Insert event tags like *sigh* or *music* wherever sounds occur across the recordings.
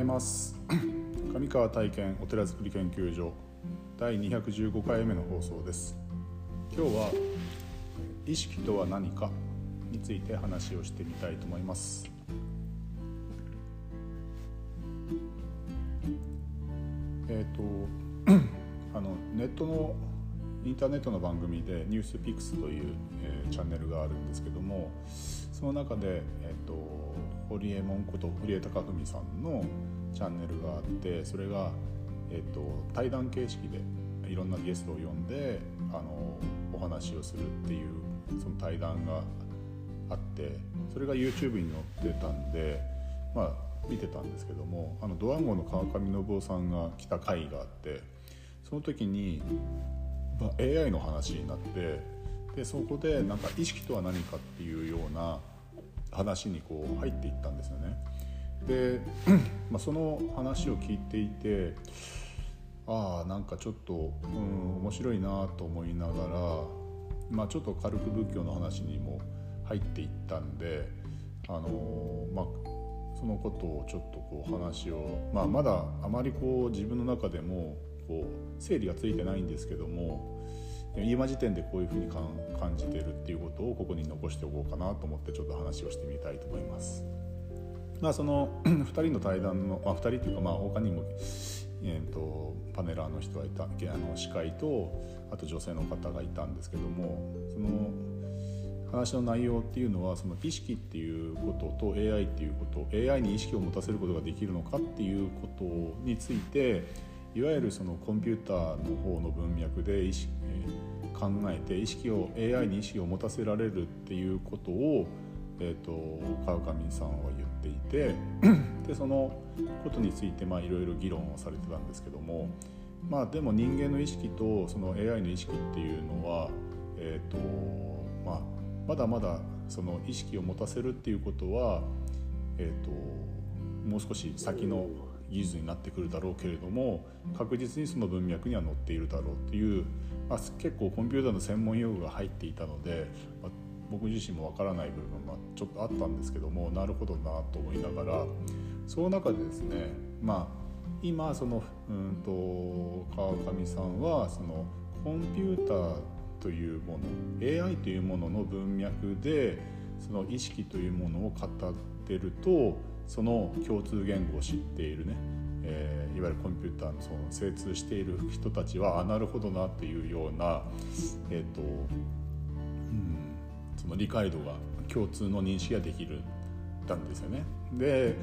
ございます。*coughs* 上川体験お寺づくり研究所第215回目の放送です。今日は意識とは何かについて話をしてみたいと思います。えっ、ー、とあのネットのインターネットの番組で「ニュースピックスという、えー、チャンネルがあるんですけどもその中で、えーと、堀江門こと堀江貴文さんのチャンネルがあってそれが、えーと、対談形式でいろんなゲストを呼んであのお話をするっていうその対談があってそれが YouTube に載ってたんでまあ見てたんですけどもあのドワンゴの川上信夫さんが来た回があってその時に、まあ、AI の話になってでそこでなんか意識とは何かっていうような話にこう入っていったんですよね。で、まあ、その話を聞いていてああなんかちょっと、うん、面白いなと思いながら、まあ、ちょっと軽く仏教の話にも入っていったんで、あのまあ、そのことをちょっとこう話を、まあ、まだあまりこう自分の中でもこう整理がついてないんですけども今時点でこういうふうに感じてるっていうことをここに残しておこうかなと思ってちょっと話をしてみたいと思います。まあ、その *clears throat* 2人の対談の、まあ、2人というかまあ他にも、えーと、パネラーの人がいたあの司会とあと女性の方がいたんですけどもその話の内容っていうのはその意識っていうことと AI っていうこと AI に意識を持たせることができるのかっていうことについていわゆるそのコンピューターの方の文脈で意識考えて意識を AI に意識を持たせられるっていうことを、えーと、川上さんは言っていて *laughs* でそのことについていろいろ議論をされてたんですけどもまあでも人間の意識とその AI の意識っていうのは、えーとまあ、まだまだその意識を持たせるっていうことは、えーともう少し先の技術になってくるだろうけれども確実にその文脈には載っているだろうっていう、まあ、結構コンピューターの専門用語が入っていたので、まあ、僕自身もわからない部分がちょっとあったんですけどもなるほどなと思いながらその中でですねまあ今そのうんと川上さんはそのコンピューターというもの AI というものの文脈でその意識というものを語ってるとその共通言語を知っているね、えー、いわゆるコンピューターのその精通している人たちはあなるほどなというような、えーとうん、その理解度が共通の認識ができるたんですよね。で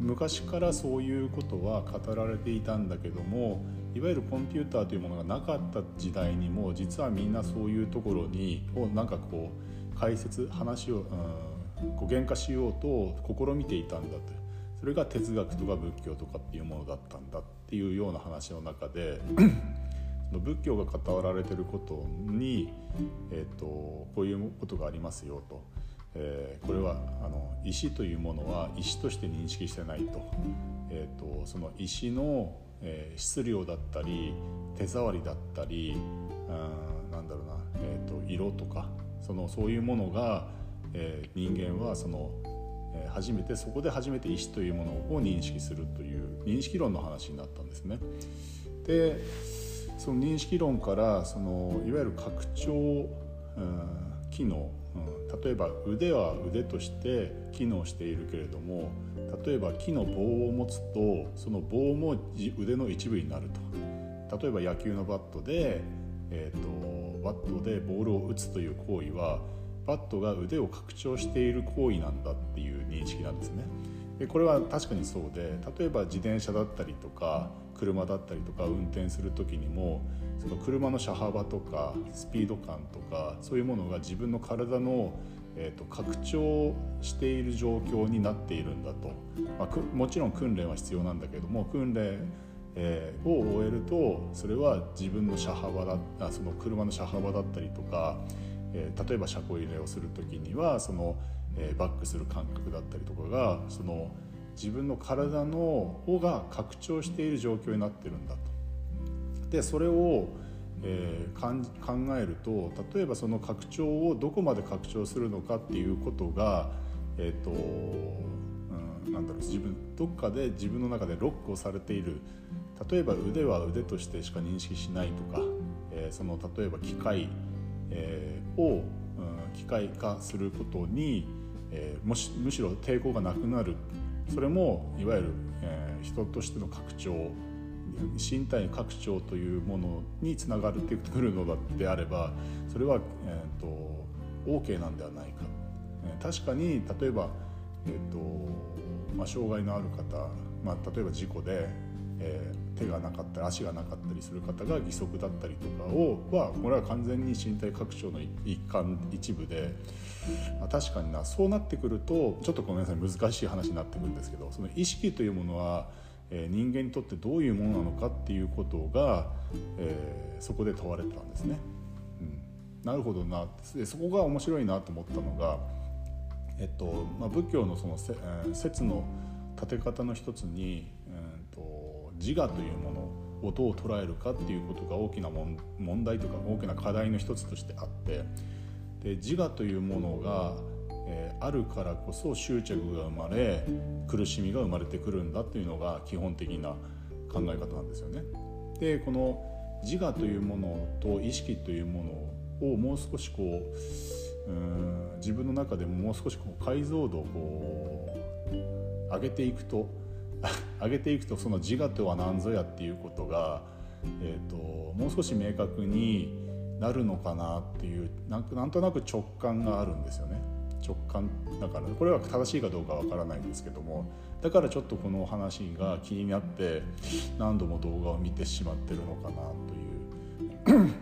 昔からそういうことは語られていたんだけどもいわゆるコンピューターというものがなかった時代にも実はみんなそういうところにをなんかこう解説話を、うん具現化しようと試みていたんだとそれが哲学とか仏教とかっていうものだったんだっていうような話の中で仏教が語られてることに、えーと、こういうことがありますよと、えー、これはあの石というものは石として認識してないと,、えーと、その石の、えー、質量だったり手触りだったりうんなんだろうな、えーと色とかそのそういうものがえー、人間はその、えー、初めてそこで初めて意思というものを認識するという認識論の話になったんですね。でその認識論からそのいわゆる拡張、うん、機能、うん、例えば腕は腕として機能しているけれども例えば木の棒を持つとその棒も腕の一部になると例えば野球のバットで、えーとバットでボールを打つという行為はバットが腕を拡張している行為なんだっていう認識なんですね。でこれは確かにそうで例えば自転車だったりとか車だったりとか運転する時にもその車の車幅とかスピード感とかそういうものが自分の体の、えーと、拡張している状況になっているんだと、まあ、もちろん訓練は必要なんだけども訓練えー、を終えるとそれは自分の車幅だあその車の車幅だったりとか、え、例えば車庫入れをする時にはその、え、バックする感覚だったりとかがその自分の体の方が拡張している状況になってるんだと。でそれを、えー、考えると例えばその拡張をどこまで拡張するのかっていうことが、えーとうん、なんだろう自分どっかで自分の中でロックをされている例えば腕は腕としてしか認識しないとか、えー、その例えば機械、えー、を、うん、機械化することに、えー、もしむしろ抵抗がなくなるそれもいわゆる、えー、人としての拡張身体拡張というものにつながってくるのであればそれは、えーと、OK なんではないか。確かに例えば、えーとまあ、障害のある方、まあ、例えば事故で、えー、手がなかったり足がなかったりする方が義足だったりとかをはこれは完全に身体拡張の一環一部で、まあ、確かになそうなってくるとちょっとごめんなさい難しい話になってくるんですけどその意識というものはえ人間にとってどういうものなのかっていうことが、えー、そこで問われたんですね。うん、なるほどなでそこが面白いなと思ったのが、えっとまあ、仏教のその説の立て方の一つに、えーと、自我というものをどう捉えるかっていうことが大きな問題とか大きな課題の一つとしてあってで自我というものがえー、あるからこそ執着が生まれ苦しみが生まれてくるんだというのが基本的な考え方なんですよね。でこの自我というものと意識というものをもう少しこううん自分の中でももう少しこう解像度をこう上げていくと上げていくとその自我とは何ぞやっていうことが、えーと、もう少し明確になるのかなっていうなんとなく直感があるんですよね。直感だからこれは正しいかどうかわからないんですけどもだからちょっとこの話が気になって何度も動画を見てしまってるのかなという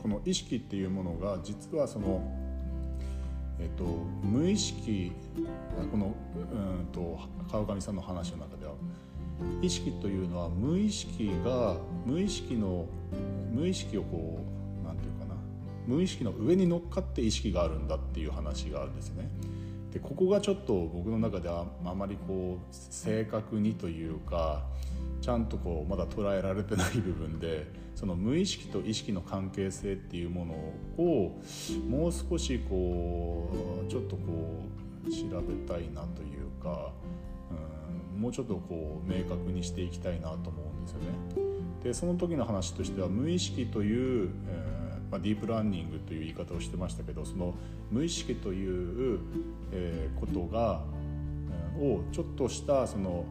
この意識っていうものが実はその、えっと、無意識このうんと川上さんの話の中では意識というのは無意識が無意識の無意識をこう何て言うかな無意識の上に乗っかって意識があるんだっていう話があるんですね。でここがちょっと僕の中ではあまりこう正確にというかちゃんとこうまだ捉えられてない部分でその無意識と意識の関係性っていうものをもう少しこうちょっとこう調べたいなというか、うん、もうちょっとこう明確にしていきたいなと思うんですよね。でその時の話としては無意識という、えーまあ、ディープラーニングという言い方をしてましたけどその無意識という、えー、ことが、をちょっとしたその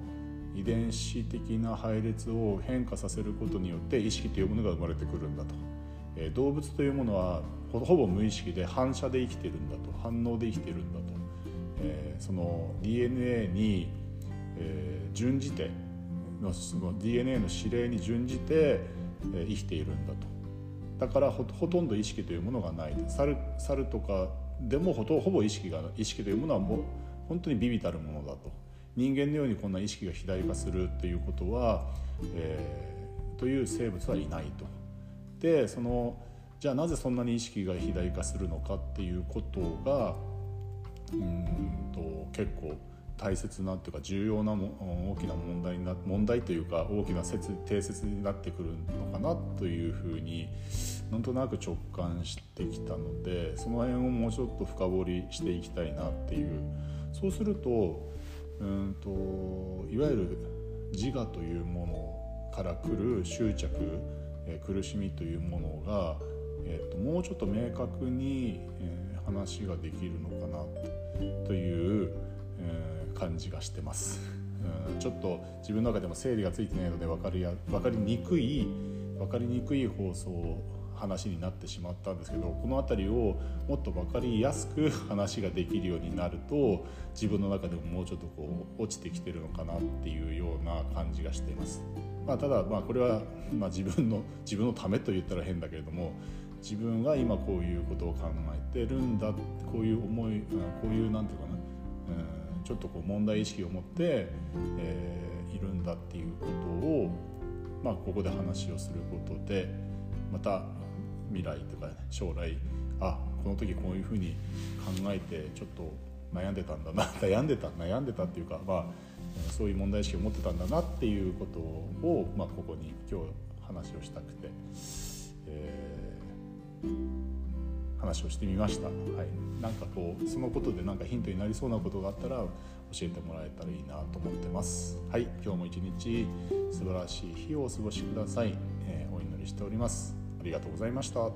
遺伝子的な配列を変化させることによって意識というものが生まれてくるんだと、えー、動物というものはほぼ無意識で反射で生きてるんだと。反応で生きてるんだと、えー、その DNA に、えー、準じてのその DNA の指令に準じて、えー、生きているんだと。だからほとんど意識というものがない猿猿とかでもほとほぼ意識が意識というものはもう本当に微々たるものだと。人間のようにこんな意識が肥大化するということは、えー、という生物はいないと。でそのじゃあなぜそんなに意識が肥大化するのかっていうことがうんと結構大切なっていうか重要なも大きな問題な問題というか大きな説定説になってくるのかなというふうになんとなく直感してきたのでその辺をもうちょっと深掘りしていきたいなっていうそうするとうんといわゆる自我というものから来る執着、え苦しみというものが、えーと、もうちょっと明確に、えー、話ができるのかなという、えー感じがしてます。うん、ちょっと自分の中でも整理がついてないので分かりや分かりにくい分かりにくい放送話になってしまったんですけどこの辺りをもっと分かりやすく *laughs* 話ができるようになると自分の中でももうちょっとこう落ちてきてるのかなっていうような感じがしています。まあ、ただまあこれはま自分の自分のためと言ったら変だけれども自分が今こういうことを考えてるんだこういう思いこういうなんていうかな、うんちょっとこう問題意識を持って、え、いるんだっていうことを、まあ、ここで話をすることでまた未来とか、ね、将来あこの時こういうふうに考えてちょっと悩んでたんだな悩んでた悩んでたっていうか、まあ、そういう問題意識を持ってたんだなっていうことを、まあ、ここに今日話をしたくて、えー、話をしてみました、はい、なんかこうそのことでなんかヒントになりそうなことがあったら教えてもらえたらいいなと思ってます。はい。今日も一日素晴らしい日をお過ごしください、えー、お祈りしております。ありがとうございました。